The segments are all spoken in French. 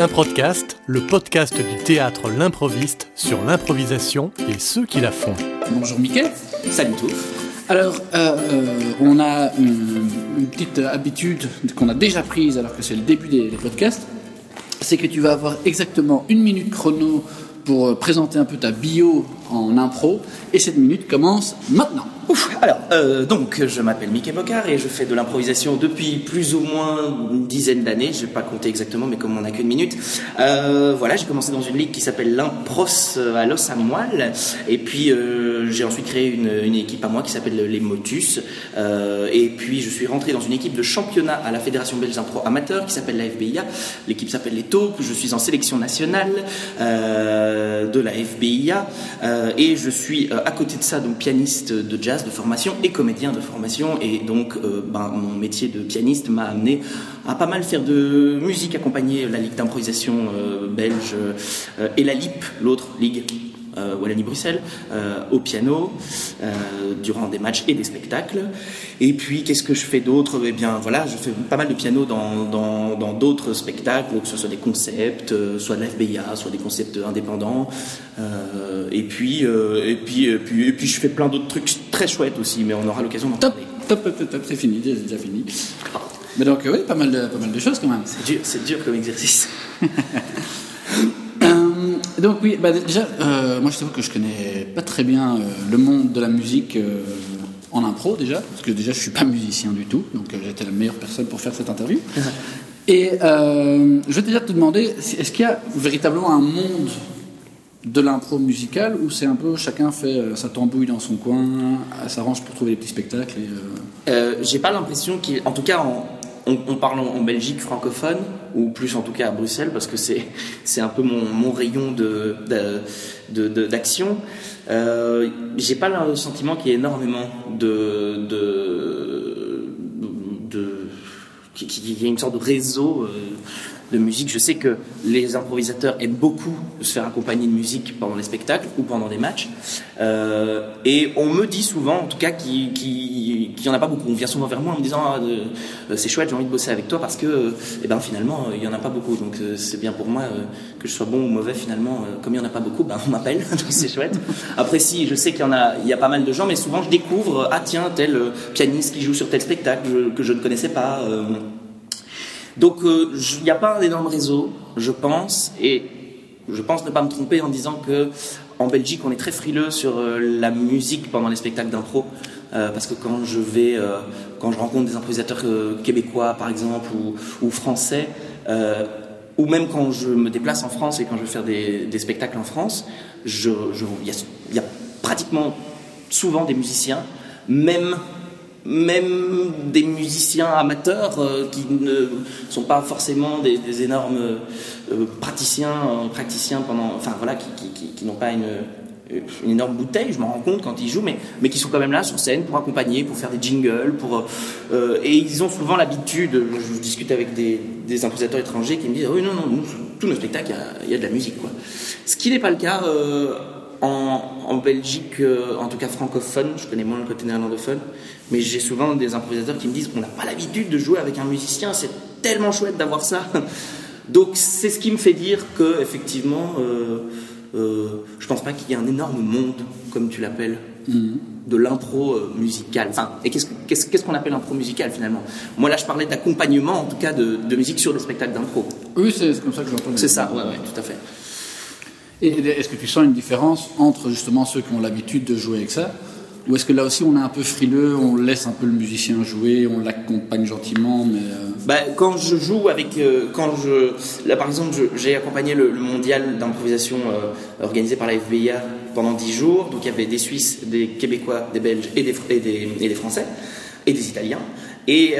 Un podcast, le podcast du théâtre L'improviste sur l'improvisation et ceux qui la font. Bonjour Mickaël. Salut tout. Alors, euh, euh, on a une, petite habitude qu'on a déjà prise alors que c'est le début des, des podcasts. C'est que tu vas avoir exactement une minute chrono pour euh, présenter un peu ta bio en impro. Et cette minute commence maintenant. Ouf, alors, euh, donc, je m'appelle Mickey Bocard et je fais de l'improvisation depuis plus ou moins une dizaine d'années. Je vais pas compter exactement, mais comme on n'a qu'une minute. Euh, voilà, j'ai commencé dans une ligue qui s'appelle l'Impros euh, à Los Moelle. Et puis, j'ai ensuite créé une, équipe à moi qui s'appelle les Motus. Et puis, je suis rentré dans une équipe de championnat à la Fédération belge d'impro amateur qui s'appelle la FBIA. L'équipe s'appelle les Taupes. Je suis en sélection nationale de la FBIA. Et je suis, à côté de ça, donc pianiste de jazz de formation et comédien de formation. Et donc euh, ben, mon métier de pianiste m'a amené à pas mal faire de musique accompagner la ligue d'improvisation euh, belge euh, et la LIP, l'autre ligue. euh, Wallonie-Bruxelles, euh, au piano, euh, durant des matchs et des spectacles. Et puis, qu'est-ce que je fais d'autre? Eh bien, voilà, je fais pas mal de piano dans d'autres dans, spectacles, que ce soit des concepts, soit de la FBIA, soit des concepts indépendants. et, puis, et, puis, et, puis, et puis, je fais plein d'autres trucs très chouettes aussi, mais on aura l'occasion d'en parler. Top, top, top, top c'est fini, c'est déjà fini. Mais donc, oui, pas mal de, pas mal de choses quand même. C'est dur, c'est dur comme exercice. Donc oui, bah déjà, euh, moi je t'avoue que je connais pas très bien euh, le monde de la musique euh, en impro déjà, parce que déjà je suis pas musicien du tout, donc j'étais la meilleure personne pour faire cette interview. Et je vais déjà te demander, est-ce qu'il y a véritablement un monde de l'impro musicale où c'est un peu chacun fait sa tambouille dans son coin, s'arrange pour trouver des petits spectacles et, J'ai pas l'impression qu'il, en tout cas en on, on, parle en Belgique francophone, ou plus en tout cas à Bruxelles, parce que c'est, un peu mon, rayon de, de, de, d'action. Euh, j'ai pas le sentiment qu'il y ait énormément de. de, de qu'il y ait une sorte de réseau. Euh, de musique. Je sais que les improvisateurs aiment beaucoup se faire accompagner de musique pendant les spectacles ou pendant des matchs. Euh, et on me dit souvent, en tout cas, qu'il n'y en a pas beaucoup. On vient souvent vers moi en me disant ah, euh, c'est chouette, j'ai envie de bosser avec toi parce que, euh, eh ben, finalement, il n'y en a pas beaucoup. Donc euh, c'est bien pour moi euh, que je sois bon ou mauvais finalement. comme il n'y en a pas beaucoup, ben, on m'appelle, donc c'est chouette. Après, si, je sais qu'il y en a, y a pas mal de gens, mais souvent je découvre ah tiens, tel pianiste qui joue sur tel spectacle que je ne connaissais pas. Donc il euh, n'y a pas un énorme réseau, je pense, et je pense ne pas me tromper en disant que en Belgique on est très frileux sur euh, la musique pendant les spectacles d'impro, euh, parce que quand je vais, euh, quand je rencontre des improvisateurs euh, québécois par exemple ou, français, ou même quand je me déplace en France et quand je veux faire des, spectacles en France, il y, a pratiquement souvent des musiciens, même même des musiciens amateurs euh, qui ne sont pas forcément des, énormes euh, praticiens, euh, praticiens pendant, enfin voilà, qui n'ont pas une, une, énorme bouteille, je m'en rends compte quand ils jouent, mais, mais qui sont quand même là sur scène pour accompagner, pour faire des jingles, pour, euh, et ils ont souvent l'habitude, je, discute avec des, des étrangers qui me disent, oui non, non, nous, tous nos spectacles, il y, a de la musique. Quoi. Ce qui n'est pas le cas en, Belgique, euh, en tout cas francophone, je connais moins le côté néerlandophone, mais j'ai souvent des improvisateurs qui me disent on n'a pas l'habitude de jouer avec un musicien, c'est tellement chouette d'avoir ça. Donc c'est ce qui me fait dire que effectivement, euh, euh, je pense pas qu'il y ait un énorme monde, comme tu l'appelles, mmh. de l'impro euh, musical. Enfin, et qu'est-ce qu'on qu qu appelle impro musical finalement? Moi là, je parlais d'accompagnement, en tout cas, de, de, musique sur des spectacles d'impro. Oui, c'est comme ça que j'entends. C'est ça, ouais, ouais, tout à fait. Et est-ce que tu sens une différence entre justement ceux qui ont l'habitude de jouer avec ça ou est-ce que là aussi on est un peu frileux, on laisse un peu le musicien jouer, on l'accompagne gentiment mais euh... bah, Quand je joue avec. Euh, quand je, là par exemple, j'ai accompagné le, mondial d'improvisation euh, organisé par la FBIA pendant 10 jours. Donc il y avait des Suisses, des Québécois, des Belges et des, et des, et des Français et des Italiens. Et,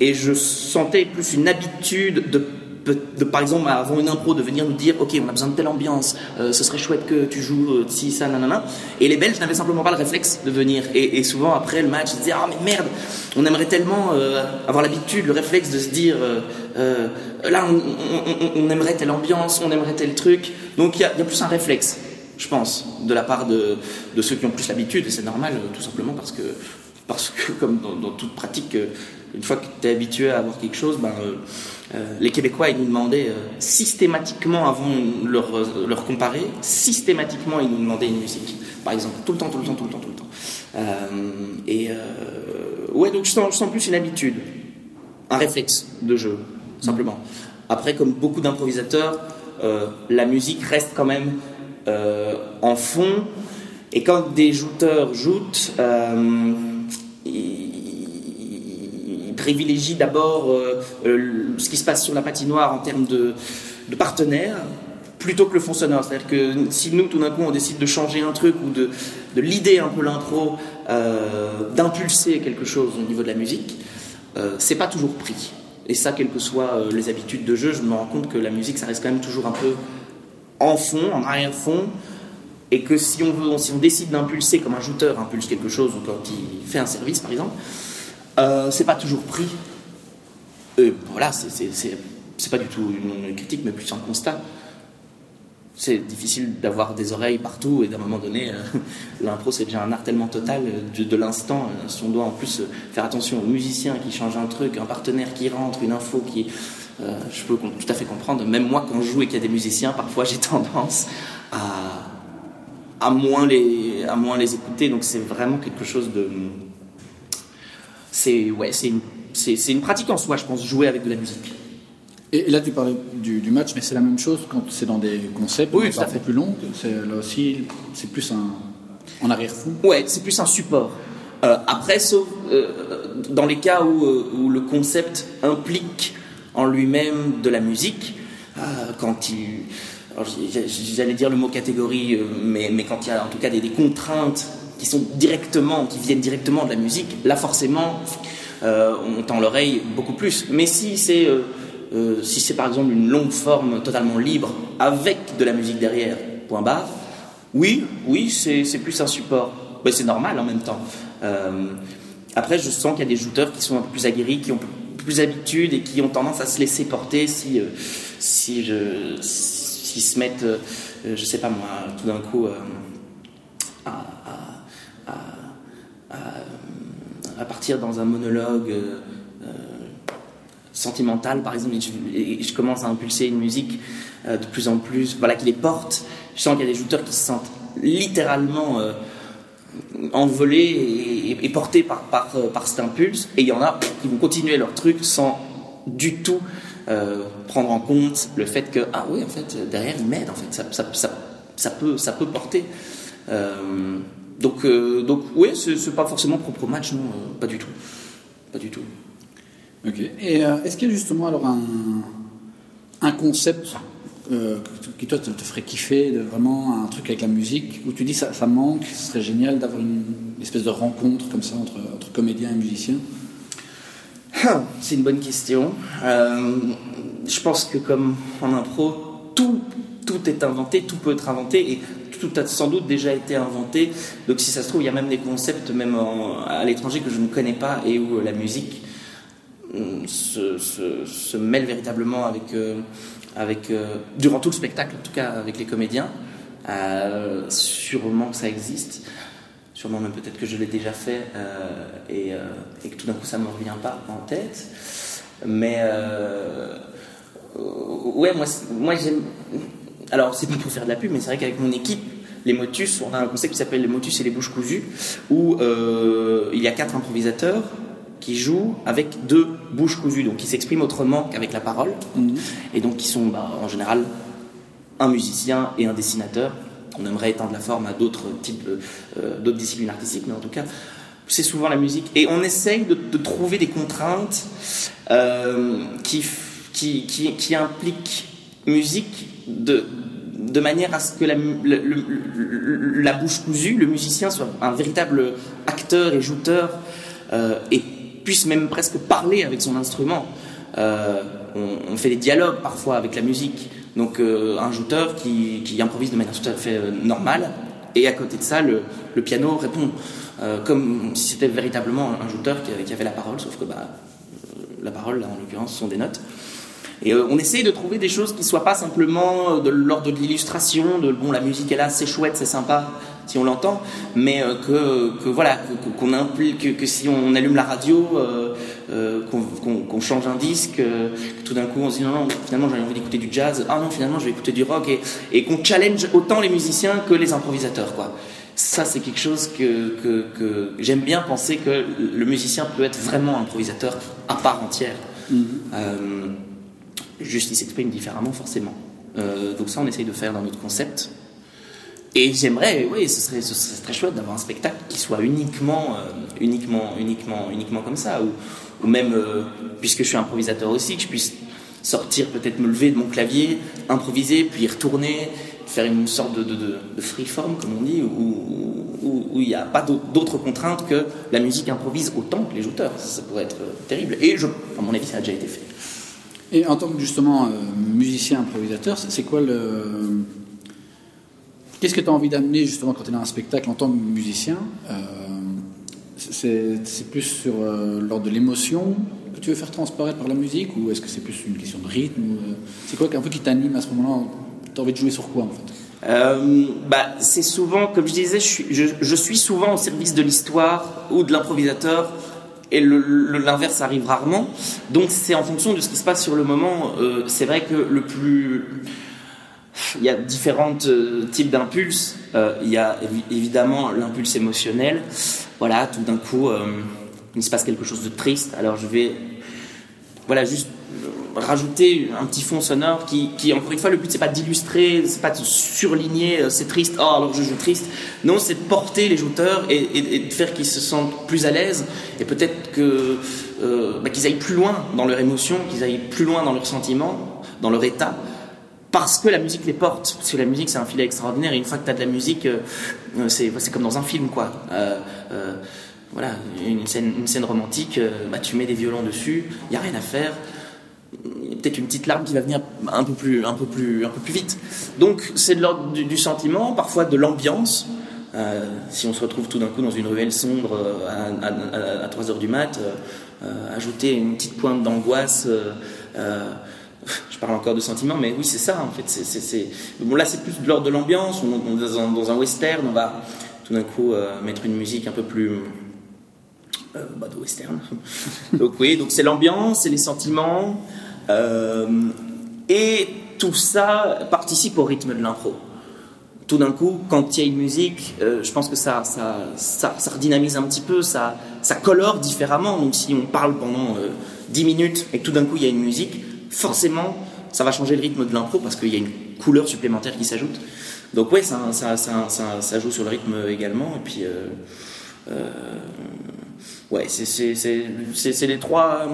et je sentais plus une habitude de de, par exemple, avant une impro, de venir nous dire Ok, on a besoin de telle ambiance, euh, ce serait chouette que tu joues euh, ci, ça, nanana. Et les Belges n'avaient simplement pas le réflexe de venir. Et, souvent, après le match, ils disaient Ah, mais merde, on aimerait tellement euh, avoir l'habitude, le réflexe de se dire euh, Là, on, aimerait telle ambiance, on aimerait tel truc. Donc, il y, y a, plus un réflexe, je pense, de la part de, de ceux qui ont plus l'habitude. Et c'est normal, tout simplement, parce que parce que comme dans, toute pratique, une fois que tu es habitué à avoir quelque chose, ben, les Québécois, ils nous demandaient systématiquement, avant leur, leur comparer, systématiquement, ils nous demandaient une musique. Par exemple, tout le temps, tout le temps, tout le temps, tout le temps. et ouais, donc je sens, je sens plus une habitude, un réflexe de jeu, simplement. Après, comme beaucoup d'improvisateurs, euh, la musique reste quand même euh, en fond. Et quand des jouteurs joutent, euh, ils, privilégient d'abord ce qui se passe sur la patinoire en termes de, partenaires plutôt que le fond sonore. C'est-à-dire que si nous, tout d'un coup, on décide de changer un truc ou de, l'idée un peu l'impro, d'impulser quelque chose au niveau de la musique, c'est pas toujours pris. Et ça, quelles que soient euh, les habitudes de jeu, je me rends compte que la musique, ça reste quand même toujours un peu en fond, en arrière-fond. Et que si on, veut, si on décide d'impulser, comme un jouteur impulse quelque chose, ou quand il fait un service par exemple, euh, c'est pas toujours pris. Et voilà, c'est pas du tout une critique, mais plus un constat c'est difficile d'avoir des oreilles partout et d'un moment donné, euh, l'impro c'est déjà un art tellement total euh, de, l'instant. Euh, si on doit en plus faire attention aux musiciens qui changent un truc, un partenaire qui rentre, une info qui. je peux tout à fait comprendre. Même moi, quand je joue et qu'il y a des musiciens, parfois j'ai tendance à, à, moins les, à moins les écouter. Donc c'est vraiment quelque chose de. C'est ouais, une, une pratique en soi, je pense, jouer avec de la musique. Et là, tu parlais du, match, mais c'est la même chose quand c'est dans des concepts oui, un peu plus longs. Là aussi, c'est plus un en arrière-fond. Ouais, c'est plus un support. Euh, après, sauf euh, dans les cas où, euh, où, le concept implique en lui-même de la musique, quand il j'allais dire le mot catégorie, mais, mais, quand il y a en tout cas des, contraintes qui sont directement, qui viennent directement de la musique, là forcément, on tend l'oreille beaucoup plus. Mais si c'est euh, si c'est par exemple une longue forme totalement libre avec de la musique derrière, point barre, oui, oui, c'est plus un support. C'est normal en même temps. Euh, après, je sens qu'il y a des jouteurs qui sont un peu plus aguerris, qui ont plus d'habitude et qui ont tendance à se laisser porter si, euh, si je, s'ils se mettent, je sais pas moi, tout d'un coup à, à, partir dans un monologue sentimentale, par exemple, et je, commence à impulser une musique euh, de plus en plus, voilà, qui les porte. Je sens qu'il y a des jouteurs qui se sentent littéralement euh, envolés et, portés par, par, euh, par, cet impulse, et il y en a qui vont continuer leur truc sans du tout prendre en compte le fait que, ah oui, en fait, derrière, ils m'aident, en fait, ça, ça, ça, ça, peut, ça peut porter. donc, donc, oui, c'est pas forcément propre au match, non, pas du tout. Pas du tout. Ok. Et euh, est-ce qu'il y a justement alors un, un concept euh, qui toi te, ferait kiffer, vraiment un truc avec la musique, où tu dis ça, ça manque, ce serait génial d'avoir une, espèce de rencontre comme ça entre, entre comédiens et musiciens? C'est une bonne question. Euh, je pense que comme en impro, tout, est inventé, tout peut être inventé, et tout a sans doute déjà été inventé. Donc si ça se trouve, il y a même des concepts, même à l'étranger, que je ne connais pas, et où la musique se, se, mêle véritablement avec, euh, euh, durant tout le spectacle, en tout cas avec les comédiens. Sûrement que ça existe. Sûrement même peut-être que je l'ai déjà fait et, et, que tout d'un coup ça ne me revient pas en tête. Mais ouais, moi, moi j'aime. Alors, c'est pas pour faire de la pub, mais c'est vrai qu'avec mon équipe, les Motus, on a un concept qui s'appelle les Motus et les bouches cousues, où il y a quatre improvisateurs qui jouent avec deux bouches cousues, donc qui s'expriment autrement qu'avec la parole, mhm. et donc qui sont bah, en général un musicien et un dessinateur. On aimerait étendre la forme à d'autres types, euh, d'autres disciplines artistiques, mais en tout cas, c'est souvent la musique. Et on essaye de, trouver des contraintes euh, qui, impliquent musique de, manière à ce que la, bouche cousue, le musicien, soit un véritable acteur et jouteur euh, et puisse même presque parler avec son instrument. On, fait des dialogues parfois avec la musique. Donc euh, un jouteur qui, improvise de manière tout à fait euh, normale, et à côté de ça, le, piano répond comme si c'était véritablement un jouteur qui, avait la parole, sauf que bah, la parole, là, en l'occurrence, sont des notes. Et on essaye de trouver des choses qui soient pas simplement de l'ordre de l'illustration, de bon, la musique est là, c'est chouette, c'est sympa, si on l'entend, mais euh, que, que, voilà, qu'on implique, que, si on allume la radio, euh, euh, qu'on change un disque, que tout d'un coup on se dit non, non finalement j'ai envie d'écouter du jazz, ah non finalement je vais écouter du rock, et, et qu'on challenge autant les musiciens que les improvisateurs, quoi. Ça, c'est quelque chose que, que, que j'aime bien penser que le musicien peut être vraiment improvisateur à part entière. Mm-hmm. Il s'exprime différemment, forcément. donc ça, on essaye de faire dans notre concept. Et j'aimerais, oui, ce serait, ce très chouette d'avoir un spectacle qui soit uniquement, euh, uniquement, uniquement, uniquement comme ça, ou, même, euh, puisque je suis improvisateur aussi, que je puisse sortir, peut-être me lever de mon clavier, improviser, puis y retourner, faire une sorte de, de, de, freeform, comme on dit, où il n'y a pas d'autres contraintes que la musique improvise autant que les jouteurs. Ça, pourrait être euh, terrible. Et à mon avis, ça a déjà été fait. Et en tant que justement musicien improvisateur, c'est quoi le Qu'est-ce que tu as envie d'amener justement quand tu es dans un spectacle en tant que musicien euh, C'est plus sur euh, l'ordre de l'émotion que tu veux faire transparaître par la musique ou est-ce que c'est plus une question de rythme euh, C'est quoi un peu qui t'anime à ce moment-là Tu as envie de jouer sur quoi en fait? Bah, c'est souvent, comme je disais, je, suis souvent au service de l'histoire ou de l'improvisateur et l'inverse arrive rarement. Donc c'est en fonction de ce qui se passe sur le moment. c'est vrai que le plus il y a différents euh, types d'impulses. Euh, il y a évidemment l'impulse émotionnel. Voilà, tout d'un coup, euh, il se passe quelque chose de triste. Alors je vais, voilà, juste rajouter un petit fond sonore qui, encore une fois, le but c'est pas d'illustrer, c'est pas de surligner, c'est triste. Oh, alors je joue triste. Non, c'est de porter les jouteurs et, de faire qu'ils se sentent plus à l'aise et peut-être que bah, qu'ils aillent plus loin dans leur émotion, qu'ils aillent plus loin dans leurs sentiments, dans leur état parce que la musique les porte. Parce que la musique, c'est un filet extraordinaire. Et une fois que tu as de la musique, euh, euh, c'est, comme dans un film, quoi. Euh, voilà, une scène, une scène romantique, bah, tu mets des violons dessus, il n'y a rien à faire. Peut-être une petite larme qui va venir un peu plus, un peu plus, un peu plus vite. Donc, c'est de l'ordre du, sentiment, parfois de l'ambiance. si on se retrouve tout d'un coup dans une ruelle sombre à, 3 heures du mat, ajouter une petite pointe d'angoisse je parle encore de sentiments, mais oui, c'est ça en fait. Bon, là, c'est plus de l'ordre de l'ambiance. On, dans, dans, un western, on va tout d'un coup euh, mettre une musique un peu plus. Euh, bah, de western. donc, oui, donc c'est l'ambiance, c'est les sentiments. Euh, et tout ça participe au rythme de l'impro. Tout d'un coup, quand il y a une musique, je pense que ça, ça, ça, redynamise un petit peu, ça, ça colore différemment. Donc, si on parle pendant 10 minutes et que tout d'un coup il y a une musique, forcément, ça va changer le rythme de l'impro parce qu'il y a une couleur supplémentaire qui s'ajoute. Donc ouais, ça, ça, ça, joue sur le rythme également. Et puis, euh, euh, ouais, c'est les trois,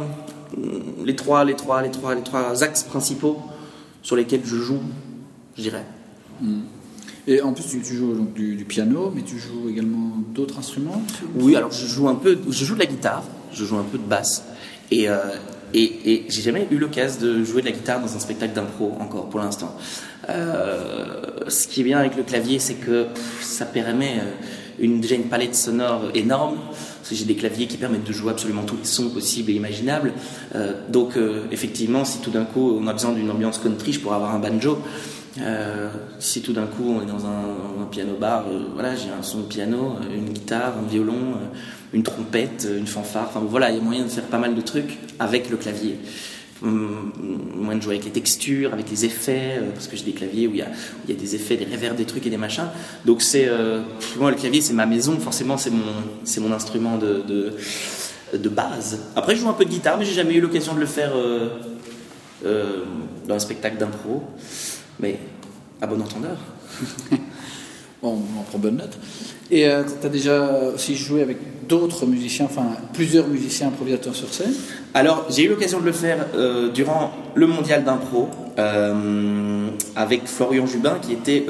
les trois, les trois, les trois, les trois axes principaux sur lesquels je joue, je dirais. Hmm. Et en plus, tu, joues donc du, piano, mais tu joues également d'autres instruments Oui, alors je joue un peu, je joue de la guitare, je joue un peu de basse. Et, euh, et, j'ai jamais eu l'occasion de jouer de la guitare dans un spectacle d'impro encore pour l'instant. Euh, ce qui est bien avec le clavier, c'est que ça permet euh, une, déjà une palette sonore énorme. J'ai des claviers qui permettent de jouer absolument tous les sons possibles et imaginables. Euh, donc effectivement, si tout d'un coup on a besoin d'une ambiance country, je avoir un banjo. si tout d'un coup on est dans un, un piano bar, voilà, j'ai un son de piano, une guitare, un violon une trompette, une fanfare. Enfin voilà, il y a moyen de faire pas mal de trucs avec le clavier. Moyen de jouer avec les textures, avec les effets, euh, parce que j'ai des claviers où il y, a, des effets, des réverbes, des trucs et des machins. Donc c'est, euh, moi le clavier c'est ma maison, forcément c'est mon, instrument de, de, de, base. Après je joue un peu de guitare, mais j'ai jamais eu l'occasion de le faire euh, dans un spectacle d'impro. Mais à bon entendeur. on en prend bonne note. Et euh, tu as déjà aussi joué avec d'autres musiciens, enfin plusieurs musiciens improvisateurs sur scène? Alors j'ai eu l'occasion de le faire euh, durant le mondial d'impro euh, avec Florian Jubin qui était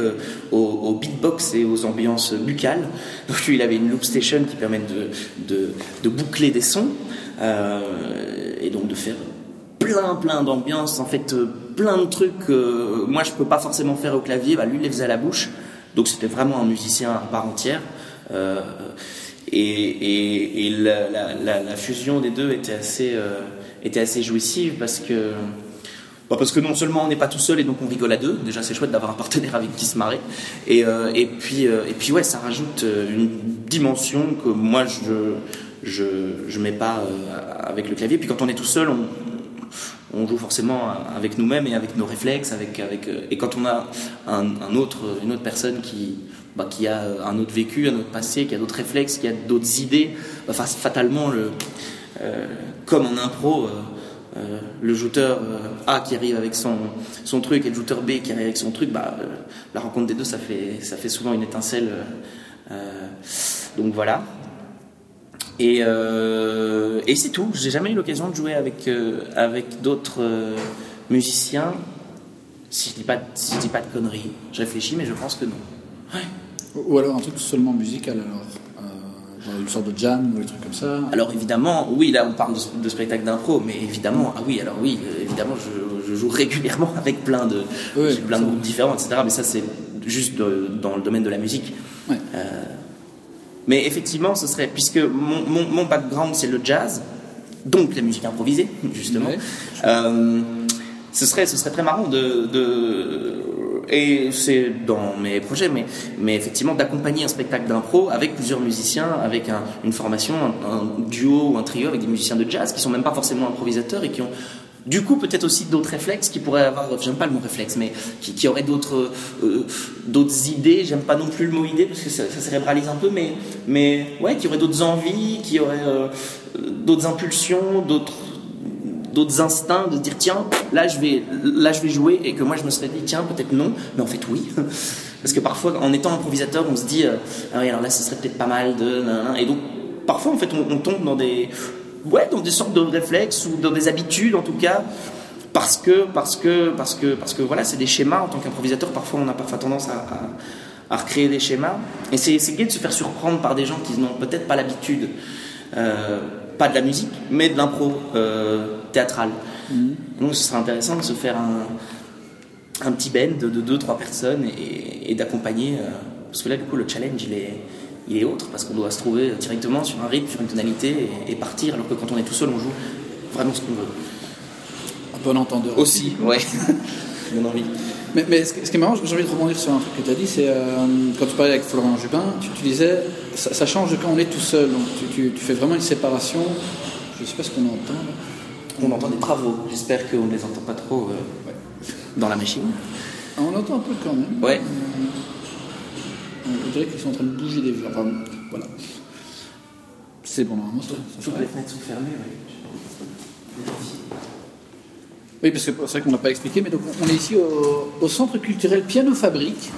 au, beatbox et aux ambiances buccales. Donc lui il avait une loop station qui permet de, boucler des sons et donc de faire plein plein d'ambiances, en fait plein de trucs que moi je peux pas forcément faire au clavier, bah, lui il les faisait à la bouche. Donc c'était vraiment un musicien à part entière. Euh, et, la, fusion des deux était assez, euh, était assez jouissive parce que bah, parce que non seulement on n'est pas tout seul et donc on rigole à deux, déjà c'est chouette d'avoir un partenaire avec qui se marrer, et, euh, et, puis, et puis ouais, ça rajoute une dimension que moi je je, je mets pas avec le clavier. Puis quand on est tout seul, on, on joue forcément avec nous-mêmes et avec nos réflexes, avec, avec, et quand on a un, autre, une autre personne qui, bah, qui a un autre vécu, un autre passé, qui a d'autres réflexes, qui a d'autres idées, bah, fatalement, le, comme en impro, euh, le joueur euh, A qui arrive avec son, son truc et le joueur B qui arrive avec son truc, bah, euh, la rencontre des deux, ça fait, ça fait souvent une étincelle. donc voilà. Et, et c'est tout. J'ai jamais eu l'occasion de jouer avec, avec d'autres musiciens. Si je dis pas, si je dis pas de conneries, je réfléchis, mais je pense que non. Ou alors un truc seulement musical alors une sorte de jam ou des trucs comme ça Alors évidemment, oui, là on parle de, spectacle d'impro, mais évidemment, ah oui, alors oui, euh, évidemment, je, joue régulièrement avec plein de, plein de groupes différents, etc. Mais ça, c'est juste dans le domaine de la musique. Euh, mais effectivement, ce serait, puisque mon, mon, background c'est le jazz, donc la musique improvisée, justement, euh, ce, serait, ce serait très marrant de, de et c'est dans mes projets, mais, mais effectivement d'accompagner un spectacle d'impro avec plusieurs musiciens, avec une formation, un, duo ou un trio avec des musiciens de jazz qui sont même pas forcément improvisateurs et qui ont du coup peut-être aussi d'autres réflexes qui pourraient avoir, j'aime pas le mot réflexe, mais qui, qui auraient d'autres euh, d'autres idées, j'aime pas non plus le mot idée parce que ça, cérébralise un peu, mais, mais ouais, qui auraient d'autres envies, qui auraient euh, d'autres impulsions, d'autres d'autres instincts de dire tiens là je vais là je vais jouer et que moi je me serais dit tiens peut-être non mais en fait oui. Parce que parfois en étant improvisateur on se dit euh, ah oui alors là ce serait peut-être pas mal de et donc parfois en fait on, tombe dans des ouais dans des sortes de réflexes ou dans des habitudes en tout cas parce que parce que parce que parce que voilà c'est des schémas en tant qu'improvisateur parfois on a parfois tendance à, à, recréer des schémas et c'est gai de se faire surprendre par des gens qui n'ont peut-être pas l'habitude euh, pas de la musique, mais de l'impro euh, théâtrale. Mhm. Donc ce serait intéressant de se faire un, un petit band de, deux, trois personnes et, d'accompagner. Euh, parce que là, du coup, le challenge, il est, il est autre, parce qu'on doit se trouver directement sur un rythme, sur une tonalité et, partir, alors que quand on est tout seul, on joue vraiment ce qu'on veut. Un bon entendeur. Aussi, ouais. Envie. Mais, mais, ce, qui est marrant, j'ai envie de rebondir sur un truc que tu as dit, c'est euh, quand tu parlais avec Florent Jubin, tu, disais, ça, change quand on est tout seul, donc tu, tu, fais vraiment une séparation. Je ne sais pas ce qu'on entend. On entend des travaux, j'espère qu'on ne les entend pas trop euh, dans la machine. On entend un peu quand même. Ouais. Euh, on dirait qu'ils sont en train de bouger des Enfin, voilà. C'est bon, normalement, ça, Toutes les fenêtres sont fermées, oui. Oui, parce que c'est vrai qu'on n'a pas expliqué, mais donc on est ici au, centre culturel Piano Fabrique.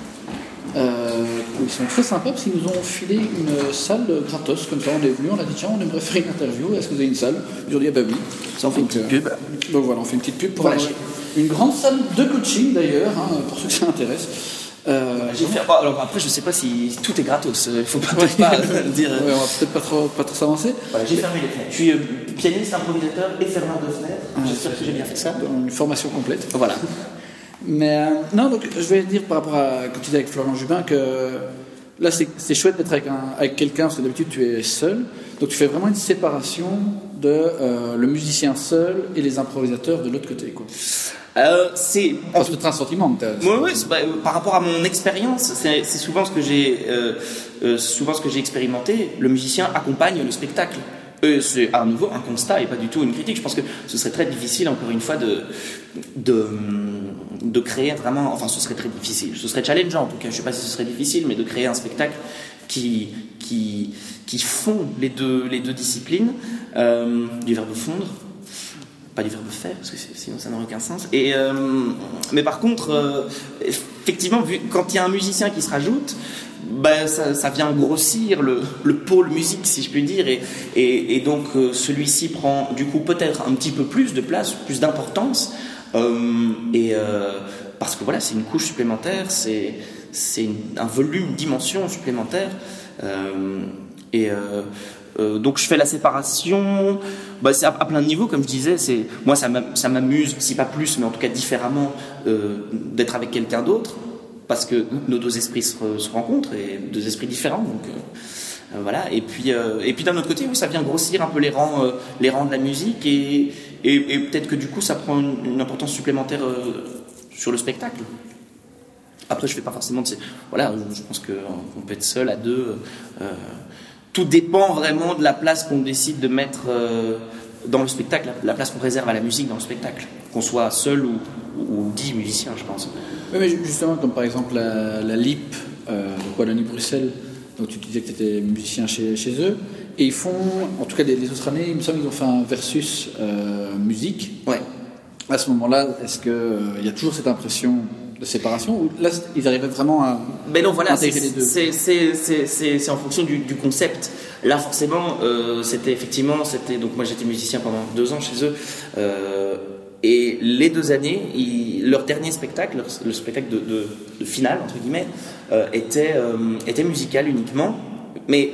Euh, ils sont très sympas parce qu'ils nous ont filé une salle gratos, comme ça on est venu, on a dit tiens on aimerait faire une interview, est-ce que vous avez une salle? Ils ont dit ah bah oui. Ça on fait une petite pub. Donc voilà, on fait une petite pub pour une grande salle de coaching d'ailleurs, hein, pour ceux que ça intéresse. Euh, alors après, je sais pas si tout est gratos. Il faut pas, pas dire. on va peut-être pas trop, pas trop s'avancer. Voilà, j'ai fermé les fenêtres. Je suis euh, pianiste, improvisateur et fermeur de fenêtres. Ah, J'espère que j'ai bien fait ça. Une formation complète. Voilà. Mais euh, non, donc je vais dire par rapport à quand tu disais avec Florent Jubin que là c'est chouette d'être avec, avec quelqu'un parce que d'habitude tu es seul. Donc tu fais vraiment une séparation de le musicien seul et les improvisateurs de l'autre côté. Quoi. Euh, c'est parce que un sentiment. Oui, oui, par rapport à mon expérience, c'est souvent ce que j'ai, euh, euh, souvent ce que j'ai expérimenté. Le musicien accompagne le spectacle. c'est à nouveau un constat et pas du tout une critique. Je pense que ce serait très difficile, encore une fois, de, de, de créer vraiment. Enfin, ce serait très difficile. Ce serait challengeant, en tout cas. Je ne sais pas si ce serait difficile, mais de créer un spectacle qui, qui, qui fond les deux, les deux disciplines, du verbe fondre pas du verbe faire, parce que sinon ça n'aurait aucun sens. Et, euh, mais par contre, euh, effectivement, vu, quand il y a un musicien qui se rajoute, ben, ça, vient grossir le, le, pôle musique, si je puis dire, et, et, donc euh, celui-ci prend du coup peut-être un petit peu plus de place, plus d'importance, et parce que voilà, c'est une couche supplémentaire, c'est un volume, une dimension supplémentaire, et euh, donc je fais la séparation, bah, c'est à, plein de niveaux, comme je disais. C'est moi ça m'amuse, si pas plus, mais en tout cas différemment, euh, d'être avec quelqu'un d'autre, parce que nos deux esprits se, rencontrent et deux esprits différents. Donc voilà. Et puis, et puis d'un autre côté, oui, ça vient grossir un peu les rangs, les rangs de la musique et, et, peut-être que du coup, ça prend une, importance supplémentaire sur le spectacle. Après, je fais pas forcément de. Voilà, je pense qu'on peut être seul à deux. tout dépend vraiment de la place qu'on décide de mettre dans le spectacle, la, place qu'on réserve à la musique dans le spectacle, qu'on soit seul ou, ou, dix musiciens, je pense. Oui, mais justement, comme par exemple la, LIP euh, de Wallonie-Bruxelles, donc tu disais que tu étais musicien chez, chez, eux, et ils font, en tout cas les, autres années, il me semble qu'ils ont fait un versus euh, musique. Ouais. À ce moment-là, est-ce qu'il euh, il y a toujours cette impression de séparation ou là ils arrivaient vraiment à mais non voilà c'est en fonction du, du, concept. Là forcément euh, c'était effectivement c'était donc moi j'étais musicien pendant deux ans chez eux euh, et les deux années leur dernier spectacle le spectacle de, de, finale entre guillemets euh, était était musical uniquement. Mais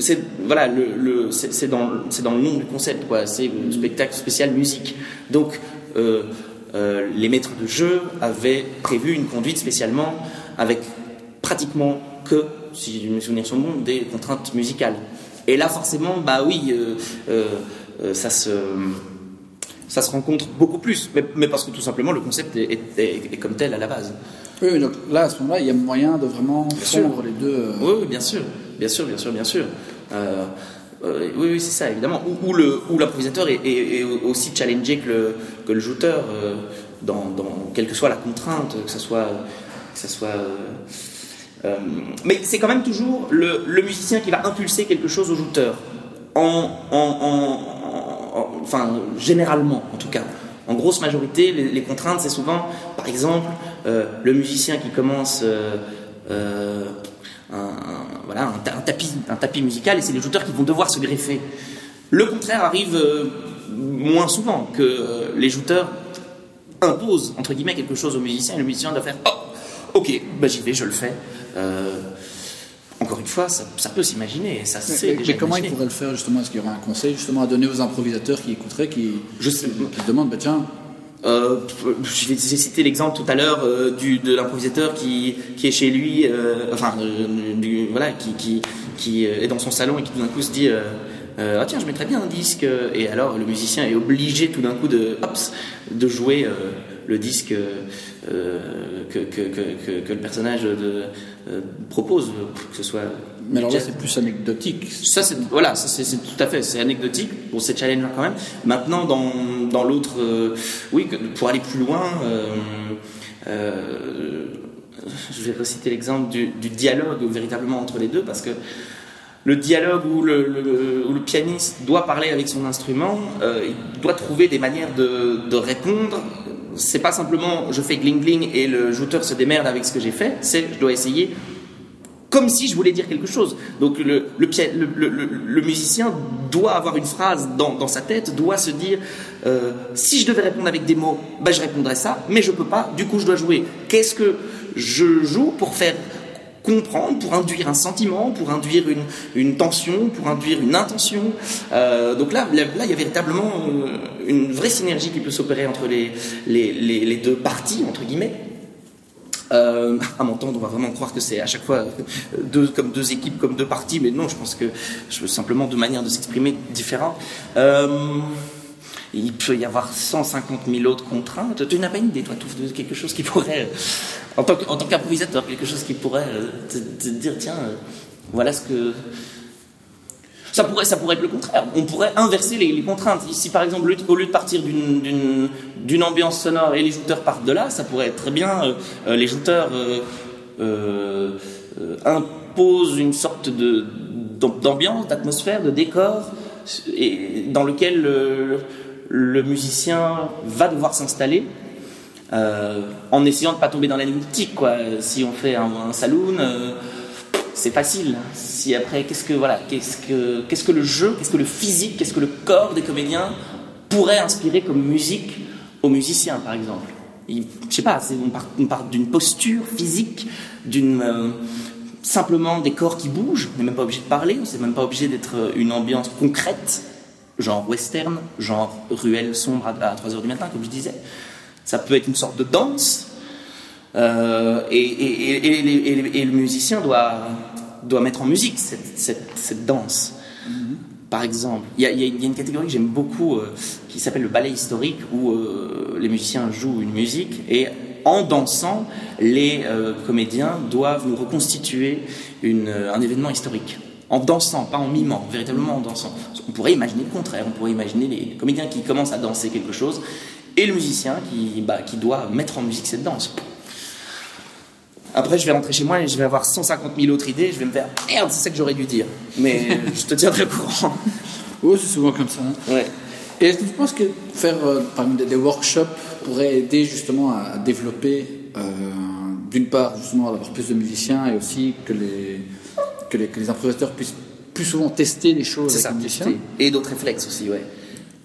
c'est voilà le, le c'est dans c'est dans le nom du concept quoi. C'est spectacle spécial musique. Donc euh, les maîtres de jeu avaient prévu une conduite spécialement avec pratiquement que, si mes souvenirs sont bons, des contraintes musicales. Et là, forcément, bah oui, euh, euh, ça se ça se rencontre beaucoup plus, mais, parce que tout simplement le concept est, comme tel à la base. Oui, donc là, à ce moment-là, il y a moyen de vraiment fondre les deux. Oui, bien sûr, bien sûr, bien sûr, bien sûr. Euh, oui, oui c'est ça, évidemment. Où, l'improvisateur est, aussi challengé que le, que le jouteur, euh, dans, quelle que soit la contrainte, que ce soit. Que ça soit euh, mais c'est quand même toujours le, musicien qui va impulser quelque chose au jouteur. En, enfin, généralement, en tout cas. En grosse majorité, les, contraintes, c'est souvent, par exemple, le musicien qui commence un, voilà, un, tapis, un tapis musical et c'est les joueurs qui vont devoir se greffer. Le contraire arrive euh, moins souvent que euh, les joueurs imposent entre guillemets quelque chose au musicien et le musicien doit faire oh, ok, bah j'y vais, je le fais. Euh, encore une fois, ça, peut s'imaginer, ça c'est déjà. Mais comment il pourrait le faire justement? Est-ce qu'il y aurait un conseil justement à donner aux improvisateurs qui écouteraient, qui, je sais, qui se demandent, bah tiens, euh, J'ai cité l'exemple tout à l'heure euh, de l'improvisateur qui, qui, est chez lui, euh, enfin, du, voilà, qui, qui, qui, est dans son salon et qui tout d'un coup se dit ah tiens, je mettrais bien un disque. Et alors le musicien est obligé tout d'un coup de, de jouer le disque que, que, que, que, le personnage de, propose, que ce soit mais alors là, c'est plus anecdotique. Ça, c'est voilà, c'est tout à fait, c'est anecdotique. Bon, c'est challengeant quand même. Maintenant, dans, dans l'autre, euh, oui, pour aller plus loin, euh, euh, je vais reciter l'exemple du, dialogue véritablement entre les deux, parce que le dialogue où le, le, pianiste doit parler avec son instrument, il doit trouver des manières de, de répondre. C'est pas simplement je fais gling gling et le jouteur se démerde avec ce que j'ai fait, c'est je dois essayer comme si je voulais dire quelque chose. Donc le, le, musicien doit avoir une phrase dans, sa tête, doit se dire euh, si je devais répondre avec des mots, bah, je répondrais ça, mais je peux pas, du coup je dois jouer. Qu'est-ce que je joue pour faire comprendre, pour induire un sentiment, pour induire une, tension, pour induire une intention? Euh, donc là, là, il y a véritablement euh, une vraie synergie qui peut s'opérer entre les, les deux parties, entre guillemets. Euh, à m'entendre, on va vraiment croire que c'est à chaque fois deux, comme deux équipes, comme deux parties, mais non, je pense que je veux simplement deux manières de s'exprimer différentes. Euh, il peut y avoir 150 000 autres contraintes. Tu n'as pas une idée, toi, de quelque chose qui pourrait, en tant qu'improvisateur, quelque chose qui pourrait euh, te dire, tiens, voilà ce que ça pourrait, ça pourrait être le contraire. On pourrait inverser les, contraintes. Si par exemple, au lieu de partir d'une ambiance sonore et les jouteurs partent de là, ça pourrait être très bien, euh, euh, les jouteurs euh, imposent une sorte d'ambiance, d'atmosphère, de décor, dans lequel le, musicien va devoir s'installer. en essayant de pas tomber dans l'anecdotique, quoi. Si on fait un saloon, c'est facile. Si après, qu'est-ce que voilà, qu'est-ce que qu'est-ce que le jeu, qu'est-ce que le physique, qu'est-ce que le corps des comédiens pourrait inspirer comme musique aux musiciens, par exemple? Je sais pas, on part, d'une posture physique, d'une euh, simplement des corps qui bougent. On n'est même pas obligé de parler, on n'est même pas obligé d'être euh, une ambiance concrète, genre western, genre ruelle sombre à, 3 h du matin, comme je disais. Ça peut être une sorte de danse, euh, et, et, le musicien doit, doit mettre en musique cette, cette, cette danse. Par exemple, il y, a- y y une catégorie que j'aime beaucoup euh, qui s'appelle le ballet historique où euh, les musiciens jouent une musique et en dansant, les comédiens doivent nous reconstituer une, un événement historique. En dansant, pas en mimant, véritablement en dansant. On pourrait imaginer le contraire, on pourrait imaginer les comédiens qui commencent à danser quelque chose et le musicien qui, bah, qui doit mettre en musique cette danse. Après, je vais rentrer chez moi et je vais avoir 150 000 autres idées. Je vais me faire merde, c'est ça que j'aurais dû dire. Mais je te tiendrai au courant. Oui, c'est souvent comme ça. hein. Ouais. Et est-ce que tu penses que faire euh, des, workshops pourrait aider justement à, développer, euh, d'une part, justement, d'avoir plus de musiciens et aussi que les, que les, que les improvisateurs puissent plus souvent tester les choses C'est avec ça, les musiciens? tester. Et d'autres réflexes aussi, ouais.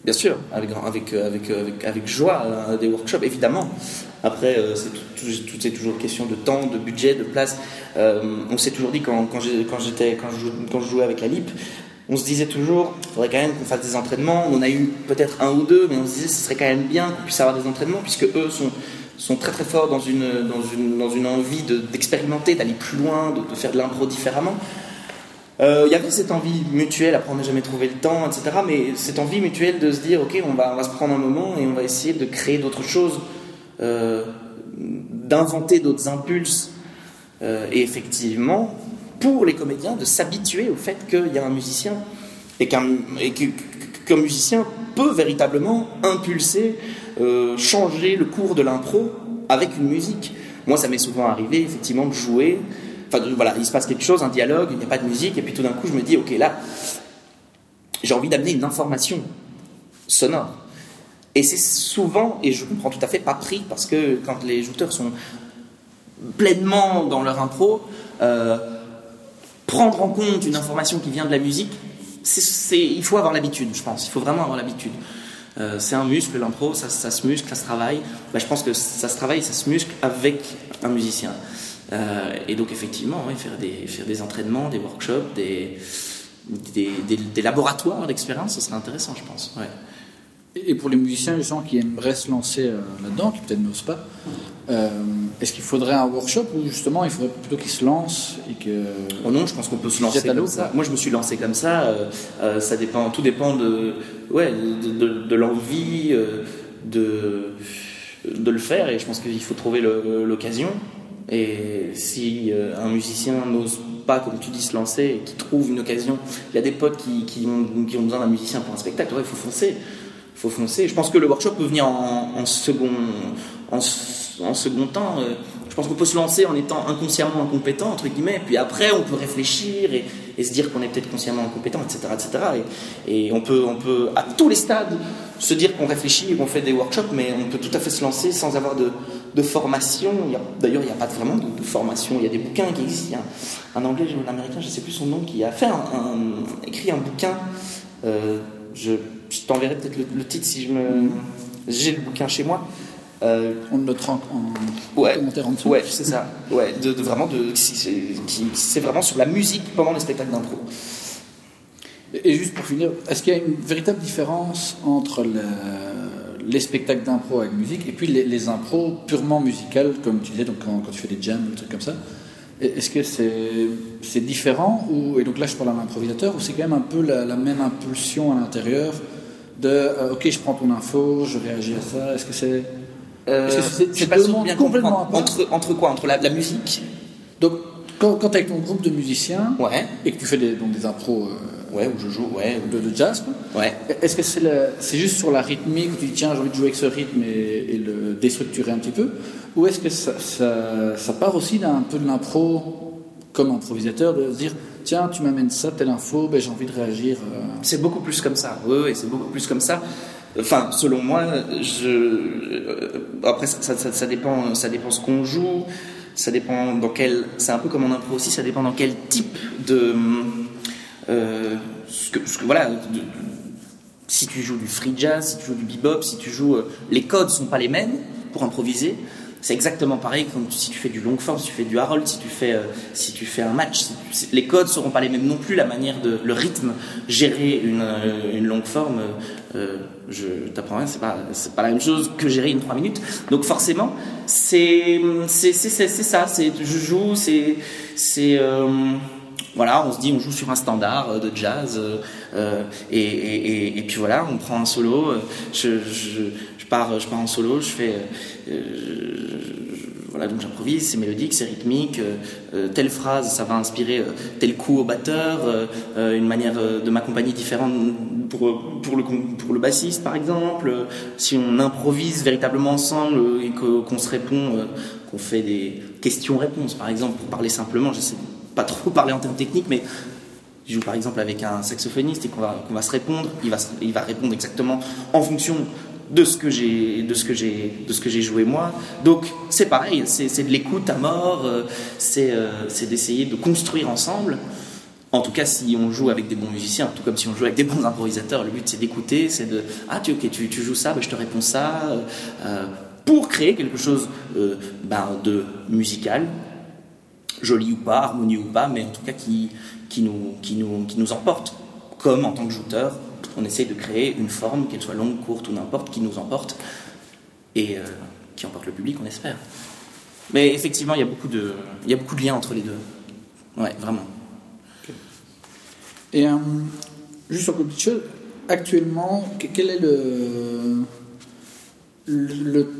Bien sûr, avec, avec, euh, avec, euh, avec, avec joie, euh, des workshops, évidemment. Après, euh, c'est toujours question de temps, de budget, de place. Euh, on s'est toujours dit, quand, j'étais, quand, je, jouais avec la LIP, on se disait toujours, il faudrait quand même qu'on fasse des entraînements. On en a eu peut-être un ou deux, mais on se disait, ce serait quand même bien qu'on puisse avoir des entraînements, puisque eux sont, très très forts dans une, envie de- d'expérimenter, d'aller plus loin, de, faire de l'impro différemment. Euh, Il y avait cette envie mutuelle, après on n'a jamais trouvé le temps, etc. Mais cette envie mutuelle de se dire, ok, on va, se prendre un moment et on va essayer de créer d'autres choses, euh, d'inventer d'autres impulses. Euh, et effectivement, pour les comédiens, de s'habituer au fait qu'il y a un musicien et qu'un musicien peut véritablement impulser, euh, changer le cours de l'impro avec une musique. Moi, ça m'est souvent arrivé, effectivement, de jouer. Enfin, voilà, il se passe quelque chose, un dialogue, il n'y a pas de musique, et puis tout d'un coup, je me dis, ok, là, j'ai envie d'amener une information sonore. Et c'est souvent, et je comprends tout à fait, pas pris, parce que quand les jouteurs sont pleinement dans leur impro, euh, prendre en compte une information qui vient de la musique, c'est- il faut avoir l'habitude, je pense. Il faut vraiment avoir l'habitude. Euh, c'est un muscle, l'impro, ça, ça se muscle, ça se travaille. Bah, je pense que ça se travaille, ça se muscle avec un musicien. Euh, et donc, effectivement, faire, des, faire des entraînements, des workshops, des, des, des- des laboratoires d'expérience, ce serait intéressant, je pense. Ouais. Et pour les musiciens, les gens qui aimeraient se lancer euh, là-dedans, qui peut-être n'osent pas, euh, est-ce qu'il faudrait un workshop ou justement il faudrait plutôt qu'ils se lancent et que. Oh non, je pense qu'on peut se lancer comme ça. Moi, je me suis lancé comme ça. euh, ça dépend, tout dépend de, ouais, de, de- de l'envie de, de le faire. Et je pense qu'il faut trouver l'occasion. Et si un musicien n'ose pas, comme tu dis, se lancer et qui trouve une occasion, il y a des potes qui, qui ont, qui ont besoin d'un musicien pour un spectacle. Ouais, il faut foncer. Faut foncer. Je pense que le workshop peut venir en, second, en, second temps. Euh, Je pense qu'on peut se lancer en étant inconsciemment incompétent, entre guillemets, puis après on peut réfléchir et, se dire qu'on est peut-être consciemment incompétent, etc. etc. Et, on, peut, on peut, à tous les stades, se dire qu'on réfléchit et qu'on fait des workshops, mais on peut tout à fait se lancer sans avoir de, formation. D'ailleurs, il n'y a pas vraiment de, formation. Il y a des bouquins qui existent. Un, anglais, un américain, je ne sais plus son nom, qui a fait écrit un bouquin. Euh, je je t'enverrai peut-être le, le titre si je me. J'ai le bouquin chez moi. Euh, On le notera en, Ouais. commentaire en dessous. Ouais, c'est ça. Ouais, de, de vraiment de, c'est vraiment sur la musique pendant les spectacles d'impro. Et juste pour finir, est-ce qu'il y a une véritable différence entre le- les spectacles d'impro avec musique et puis les, les impros purement musicales, comme tu disais, donc quand, quand tu fais des jams, des trucs comme ça? Est-ce que c'est différent ou, Et donc là, je parle à l'improvisateur, ou c'est quand même un peu la, la même impulsion à l'intérieur de euh, ok, je prends ton info, je réagis à ça Est-ce que c'est. Euh, suis pas sûr bien complètement Entre, entre quoi? Entre la, la musique? Donc, quand, quand tu avec ton groupe de musiciens Ouais. et que tu fais des, donc des impros euh, Ouais, où je joue, ouais. de, de jazz, Ouais. Est-ce que c'est juste sur la rythmique où tu dis tiens j'ai envie de jouer avec ce rythme et, et le déstructurer un petit peu? Ou est-ce que ça, ça- ça part aussi d'un peu de l'impro comme improvisateur de se dire tiens tu m'amènes ça, telle info, ben, j'ai envie de réagir euh. C'est beaucoup plus comme ça. Oui, oui, c'est beaucoup plus comme ça. Enfin, selon moi, euh, après ça, dépend, ça dépend ce qu'on joue, ça dépend dans quel. C'est un peu comme en impro aussi, ça dépend dans quel type de. euh, ce que, voilà. si tu joues du free jazz, si tu joues du bebop, si tu joues, les codes sont pas les mêmes pour improviser. C'est exactement pareil comme si tu fais du long form, si tu fais du Harold, si tu fais, euh, si tu fais un match. si tu- les codes seront pas les mêmes non plus. La manière de, le rythme, gérer une, euh, une longue forme, euh, je t'apprends rien, c'est pas, pas la même chose que gérer une 3 minutes. Donc forcément, c'est, ça. Je joue, c'est, c'est, voilà, on se dit, on joue sur un standard de jazz, et, et- puis voilà, on prend un solo. Pars, je pars en solo, je fais, euh, je- voilà, donc j'improvise, c'est mélodique, c'est rythmique. euh, euh, telle phrase, ça va inspirer euh, tel coup au batteur, euh, euh, une manière euh, de m'accompagner différente pour, pour, le, pour le bassiste, par exemple. Euh, Si on improvise véritablement ensemble euh, et qu'on se répond, euh, qu'on fait des questions-réponses, par exemple, pour parler simplement, je sais pas trop parler en termes techniques, mais je joue par exemple avec un saxophoniste et qu'on va, qu'on va se répondre, il va, il va répondre exactement en fonction de ce que j'ai de ce que j'ai de ce que j'ai joué moi. Donc c'est pareil, c'est de l'écoute à mort, euh, c'est euh, c'est d'essayer de construire ensemble. En tout cas, si on joue avec des bons musiciens, tout comme si on joue avec des bons improvisateurs, le but c'est d'écouter, c'est de ah tu ok tu, tu joues ça, ben, je te réponds ça, euh, pour créer quelque chose euh, ben, de musical, joli ou pas, harmonieux ou pas, mais en tout cas qui, qui, nous, qui, nous, qui nous emporte. Comme en tant que jouteur, on essaye de créer une forme, qu'elle soit longue, courte ou n'importe, qui nous emporte et euh, qui emporte le public, on espère. Mais effectivement, il y a beaucoup de, liens entre les deux. Ouais, vraiment. Et euh, juste une petite chose, actuellement, que- quel est le,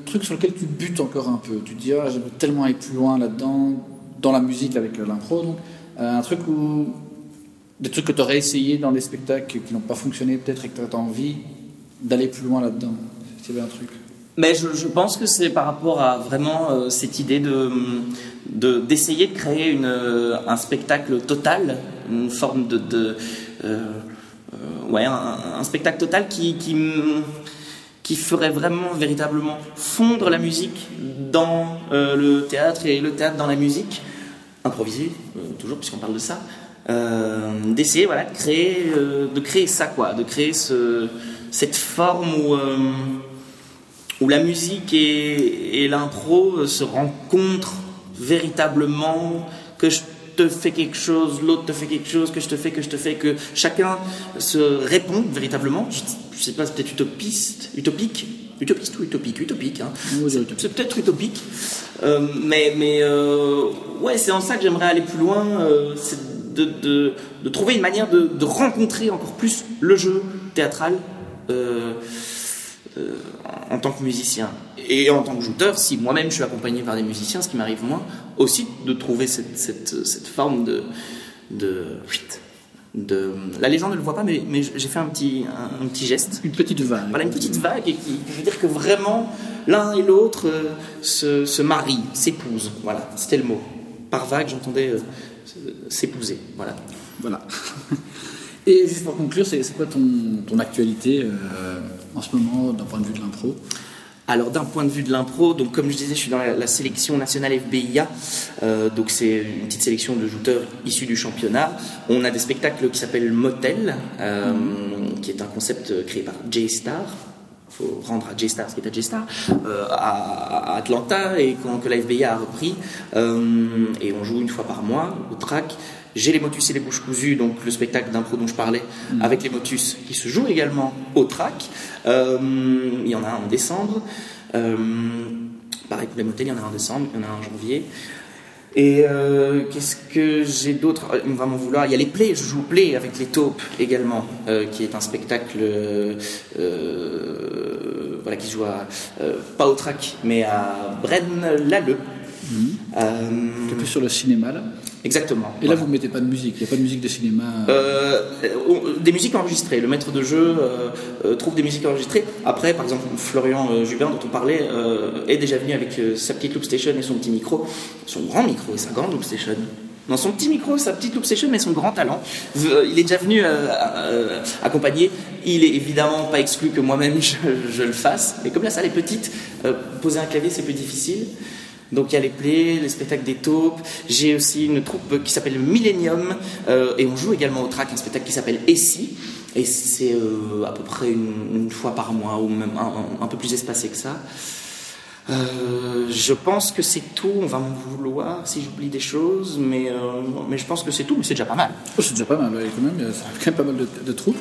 truc sur lequel tu butes encore un peu? Tu te dis, ah, j'aimerais tellement aller plus loin là-dedans, dans la musique avec l'impro, donc euh, un truc où. Des trucs que tu aurais essayé dans des spectacles qui n'ont pas fonctionné, peut-être, et que tu as envie d'aller plus loin là-dedans. Un truc. Mais je, je pense que c'est par rapport à vraiment euh, cette idée de de- d'essayer de, créer euh, un spectacle total, une forme de, de euh, ouais, un, spectacle total qui qui, qui ferait vraiment véritablement fondre la musique dans le théâtre et le théâtre dans la musique, improvisé toujours puisqu'on parle de ça. Euh, d'essayer voilà de créer euh, de créer ça quoi de créer ce, cette forme où euh, où la musique et, et l'impro se rencontrent véritablement, que je te fais quelque chose, l'autre te fait quelque chose, que je te fais, que je te fais, que chacun se répond véritablement. Je, sais pas, c'est peut-être utopiste, utopique, utopiste ou utopique, utopique. Hein. Oui, C'est peut-être utopique, Euh, mais mais euh, ouais, c'est en ça que j'aimerais aller plus loin, euh, c'est de, de, de trouver une manière de, de rencontrer encore plus le jeu théâtral. euh, euh, en tant que musicien et en tant que joueur, si moi-même je suis accompagné par des musiciens, ce qui m'arrive moins, aussi de trouver cette, cette, cette forme de, de, de... La légende ne le voit pas, mais, mais j'ai fait un petit, un, un petit geste. Une petite vague. Voilà, une petite vague et qui veut dire que vraiment l'un et l'autre euh, se, se marient, s'épousent. Voilà, c'était le mot. Par vague, j'entendais s'épouser. Voilà. Voilà. Et juste pour conclure, c'est quoi ton, ton actualité euh, en ce moment d'un point de vue de l'impro? Alors d'un point de vue de l'impro, donc comme je disais, je suis dans la, la sélection nationale FBIA, euh, donc c'est une petite sélection de joueurs issus du championnat. On a des spectacles qui s'appellent Motel, euh, qui est un concept créé par J-Star. Faut rendre à J-Star ce qui est à J-Star, euh, à, à Atlanta, et quand, que la FBIA a repris. Euh, et on joue une fois par mois au track. J'ai les motus et les bouches cousues, donc le spectacle d'impro dont je parlais, avec les motus qui se joue également au track. Euh, il y en a un en décembre. Pareil pour les motels, il y en a un en décembre, il y en a un en janvier. Et euh, qu'est-ce que j'ai d'autre? Euh, va vouloir. Il y a les plays, je joue play avec les taupes également, euh, qui est un spectacle euh, euh, voilà, qui joue à, euh, pas au track, mais à Braine-l'Alleud. Un peu sur le cinéma là. exactement. Et là, vous ne mettez pas de musique, il n'y a pas de musique de cinéma. Euh, euh, des musiques enregistrées. Le maître de jeu euh, trouve des musiques enregistrées. Après, par exemple, Florian euh, Jubin, dont on parlait, est déjà venu avec sa petite loop station et son petit micro, son grand micro et sa grande loop station. Dans son petit micro, sa petite loop station, mais son grand talent. Il est déjà venu accompagner. Il est évidemment pas exclu que moi-même je, je le fasse. Mais comme la salle est petite, poser un clavier c'est plus difficile. Donc il y a les plays, les spectacles des taupes. J'ai aussi une troupe qui s'appelle Millennium euh, et on joue également au track un spectacle qui s'appelle Essie. Et c'est euh, à peu près une, une fois par mois ou même un, un- un peu plus espacé que ça. Euh, je pense que c'est tout. On va m'en vouloir si j'oublie des choses, mais, mais je pense que c'est tout. Mais c'est déjà pas mal. Oh, c'est déjà pas mal, quand même, il y a quand même pas mal de, de troupes.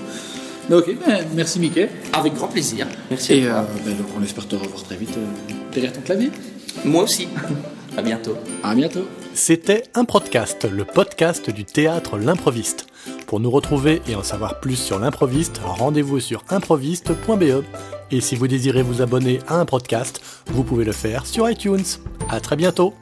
Mais ok, ben, merci Mickey. Avec grand plaisir. Merci. Et euh, ben, donc, on espère te revoir très vite euh, derrière ton clavier. Moi aussi. à bientôt. À bientôt. C'était un podcast, le podcast du théâtre L'improviste. Pour nous retrouver et en savoir plus sur l'improviste, rendez-vous sur improviste.be. Et si vous désirez vous abonner à un podcast, vous pouvez le faire sur iTunes. À très bientôt!